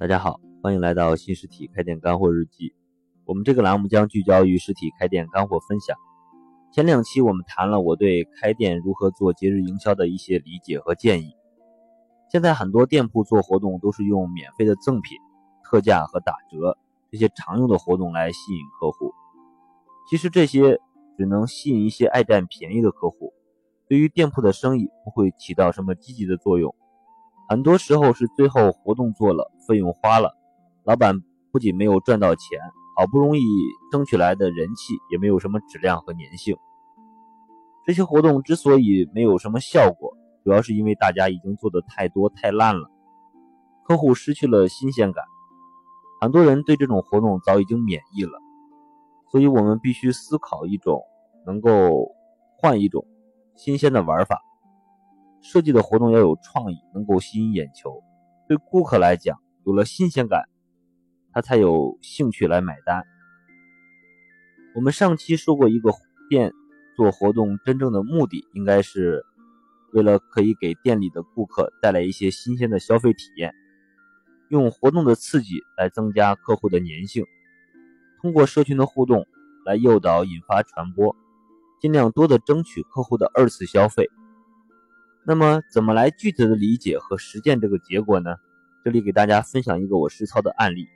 大家好，欢迎来到新实体开店干货日记。我们这个栏目将聚焦于实体开店干货分享。前两期我们谈了我对开店如何做节日营销的一些理解和建议。现在很多店铺做活动都是用免费的赠品、特价和打折这些常用的活动来吸引客户。其实这些只能吸引一些爱占便宜的客户，对于店铺的生意不会起到什么积极的作用。很多时候是最后活动做了，费用花了，老板不仅没有赚到钱，好不容易争取来的人气也没有什么质量和粘性。这些活动之所以没有什么效果，主要是因为大家已经做的太多太烂了，客户失去了新鲜感，很多人对这种活动早已经免疫了。所以我们必须思考一种能够换一种新鲜的玩法。设计的活动要有创意，能够吸引眼球。对顾客来讲，有了新鲜感，他才有兴趣来买单。我们上期说过，一个店做活动真正的目的，应该是为了可以给店里的顾客带来一些新鲜的消费体验，用活动的刺激来增加客户的粘性，通过社群的互动来诱导、引发传播，尽量多的争取客户的二次消费。那么，怎么来具体的理解和实践这个结果呢？这里给大家分享一个我实操的案例。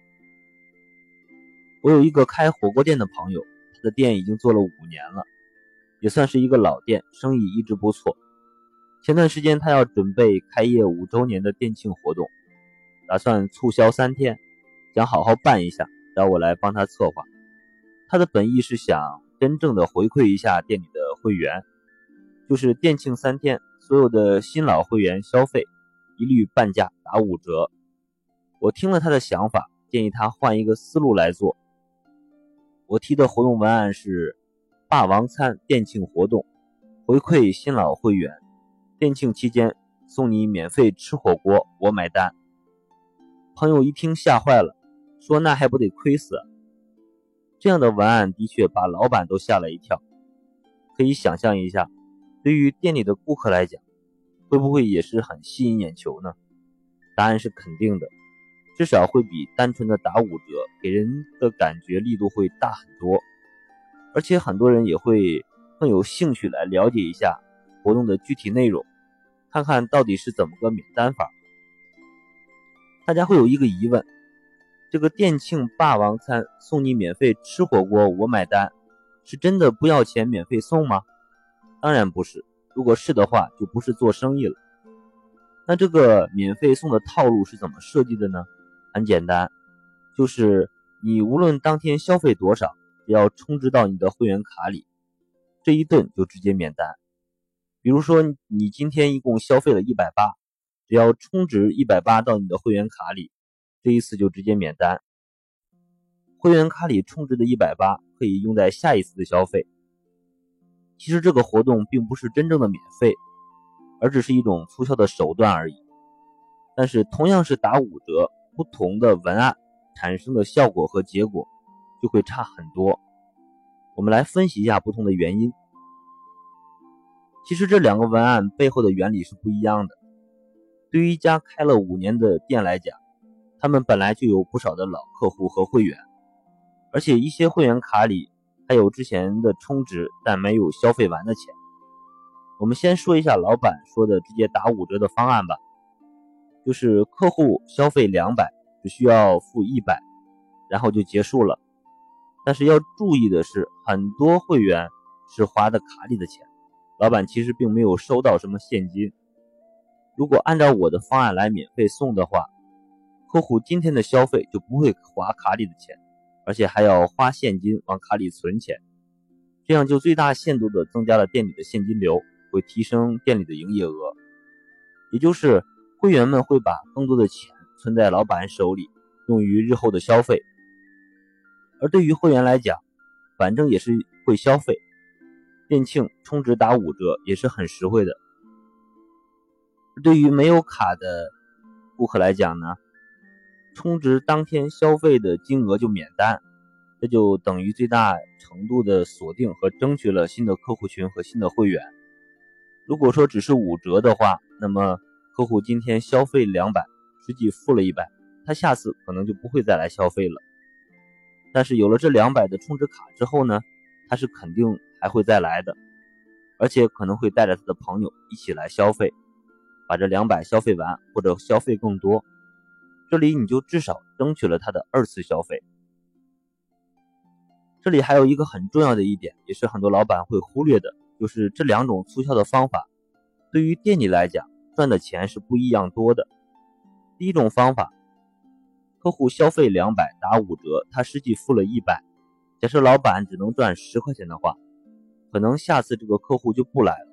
我有一个开火锅店的朋友，他的店已经做了五年了，也算是一个老店，生意一直不错。前段时间他要准备开业五周年的店庆活动，打算促销三天，想好好办一下，找我来帮他策划。他的本意是想真正的回馈一下店里的会员，就是店庆三天。所有的新老会员消费一律半价打五折。我听了他的想法，建议他换一个思路来做。我提的活动文案是“霸王餐店庆活动，回馈新老会员，店庆期间送你免费吃火锅，我买单。”朋友一听吓坏了，说：“那还不得亏死？”这样的文案的确把老板都吓了一跳。可以想象一下。对于店里的顾客来讲，会不会也是很吸引眼球呢？答案是肯定的，至少会比单纯的打五折给人的感觉力度会大很多，而且很多人也会更有兴趣来了解一下活动的具体内容，看看到底是怎么个免单法。大家会有一个疑问：这个店庆霸王餐送你免费吃火锅，我买单，是真的不要钱免费送吗？当然不是，如果是的话，就不是做生意了。那这个免费送的套路是怎么设计的呢？很简单，就是你无论当天消费多少，只要充值到你的会员卡里，这一顿就直接免单。比如说你今天一共消费了一百八，只要充值一百八到你的会员卡里，这一次就直接免单。会员卡里充值的一百八可以用在下一次的消费。其实这个活动并不是真正的免费，而只是一种促销的手段而已。但是同样是打五折，不同的文案产生的效果和结果就会差很多。我们来分析一下不同的原因。其实这两个文案背后的原理是不一样的。对于一家开了五年的店来讲，他们本来就有不少的老客户和会员，而且一些会员卡里。还有之前的充值但没有消费完的钱。我们先说一下老板说的直接打五折的方案吧，就是客户消费两百，只需要付一百，然后就结束了。但是要注意的是，很多会员是花的卡里的钱，老板其实并没有收到什么现金。如果按照我的方案来免费送的话，客户今天的消费就不会花卡里的钱。而且还要花现金往卡里存钱，这样就最大限度的增加了店里的现金流，会提升店里的营业额。也就是会员们会把更多的钱存在老板手里，用于日后的消费。而对于会员来讲，反正也是会消费，店庆充值打五折也是很实惠的。对于没有卡的顾客来讲呢？充值当天消费的金额就免单，这就等于最大程度的锁定和争取了新的客户群和新的会员。如果说只是五折的话，那么客户今天消费两百，实际付了一百，他下次可能就不会再来消费了。但是有了这两百的充值卡之后呢，他是肯定还会再来的，而且可能会带着他的朋友一起来消费，把这两百消费完或者消费更多。这里你就至少争取了他的二次消费。这里还有一个很重要的一点，也是很多老板会忽略的，就是这两种促销的方法，对于店里来讲赚的钱是不一样多的。第一种方法，客户消费两百打五折，他实际付了一百。假设老板只能赚十块钱的话，可能下次这个客户就不来了，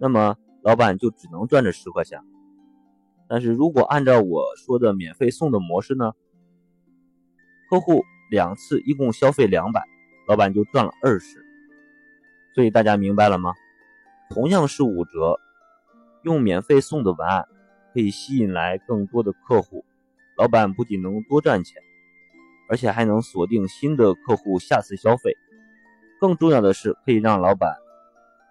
那么老板就只能赚这十块钱。但是如果按照我说的免费送的模式呢，客户。两次一共消费两百，老板就赚了二十。所以大家明白了吗？同样是五折，用免费送的文案可以吸引来更多的客户，老板不仅能多赚钱，而且还能锁定新的客户下次消费。更重要的是，可以让老板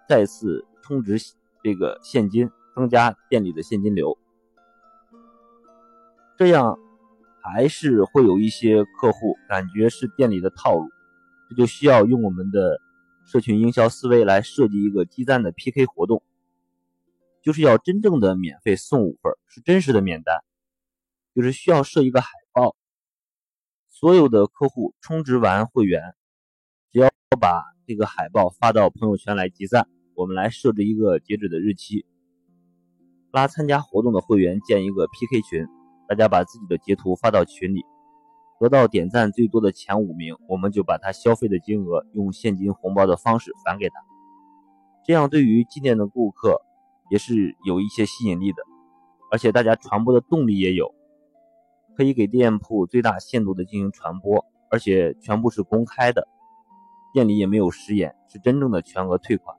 再次充值这个现金，增加店里的现金流。这样。还是会有一些客户感觉是店里的套路，这就需要用我们的社群营销思维来设计一个积赞的 PK 活动，就是要真正的免费送五份，是真实的免单，就是需要设一个海报，所有的客户充值完会员，只要把这个海报发到朋友圈来集赞，我们来设置一个截止的日期，拉参加活动的会员建一个 PK 群。大家把自己的截图发到群里，得到点赞最多的前五名，我们就把他消费的金额用现金红包的方式返给他。这样对于进店的顾客也是有一些吸引力的，而且大家传播的动力也有，可以给店铺最大限度的进行传播，而且全部是公开的，店里也没有食言，是真正的全额退款。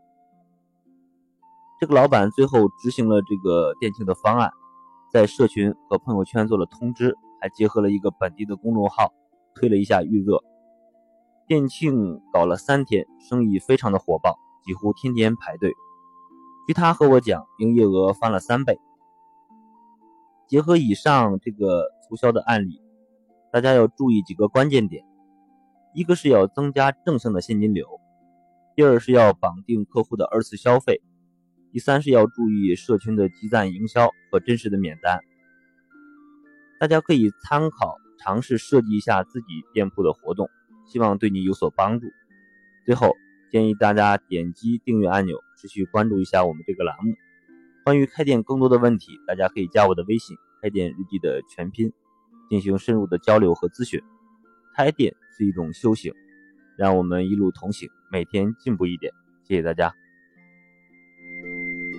这个老板最后执行了这个店庆的方案。在社群和朋友圈做了通知，还结合了一个本地的公众号，推了一下预热。店庆搞了三天，生意非常的火爆，几乎天天排队。据他和我讲，营业额翻了三倍。结合以上这个促销的案例，大家要注意几个关键点：一个是要增加正向的现金流；第二是要绑定客户的二次消费。第三是要注意社群的集赞营销和真实的免单，大家可以参考尝试设计一下自己店铺的活动，希望对你有所帮助。最后建议大家点击订阅按钮，持续关注一下我们这个栏目。关于开店更多的问题，大家可以加我的微信“开店日记”的全拼，进行深入的交流和咨询。开店是一种修行，让我们一路同行，每天进步一点。谢谢大家。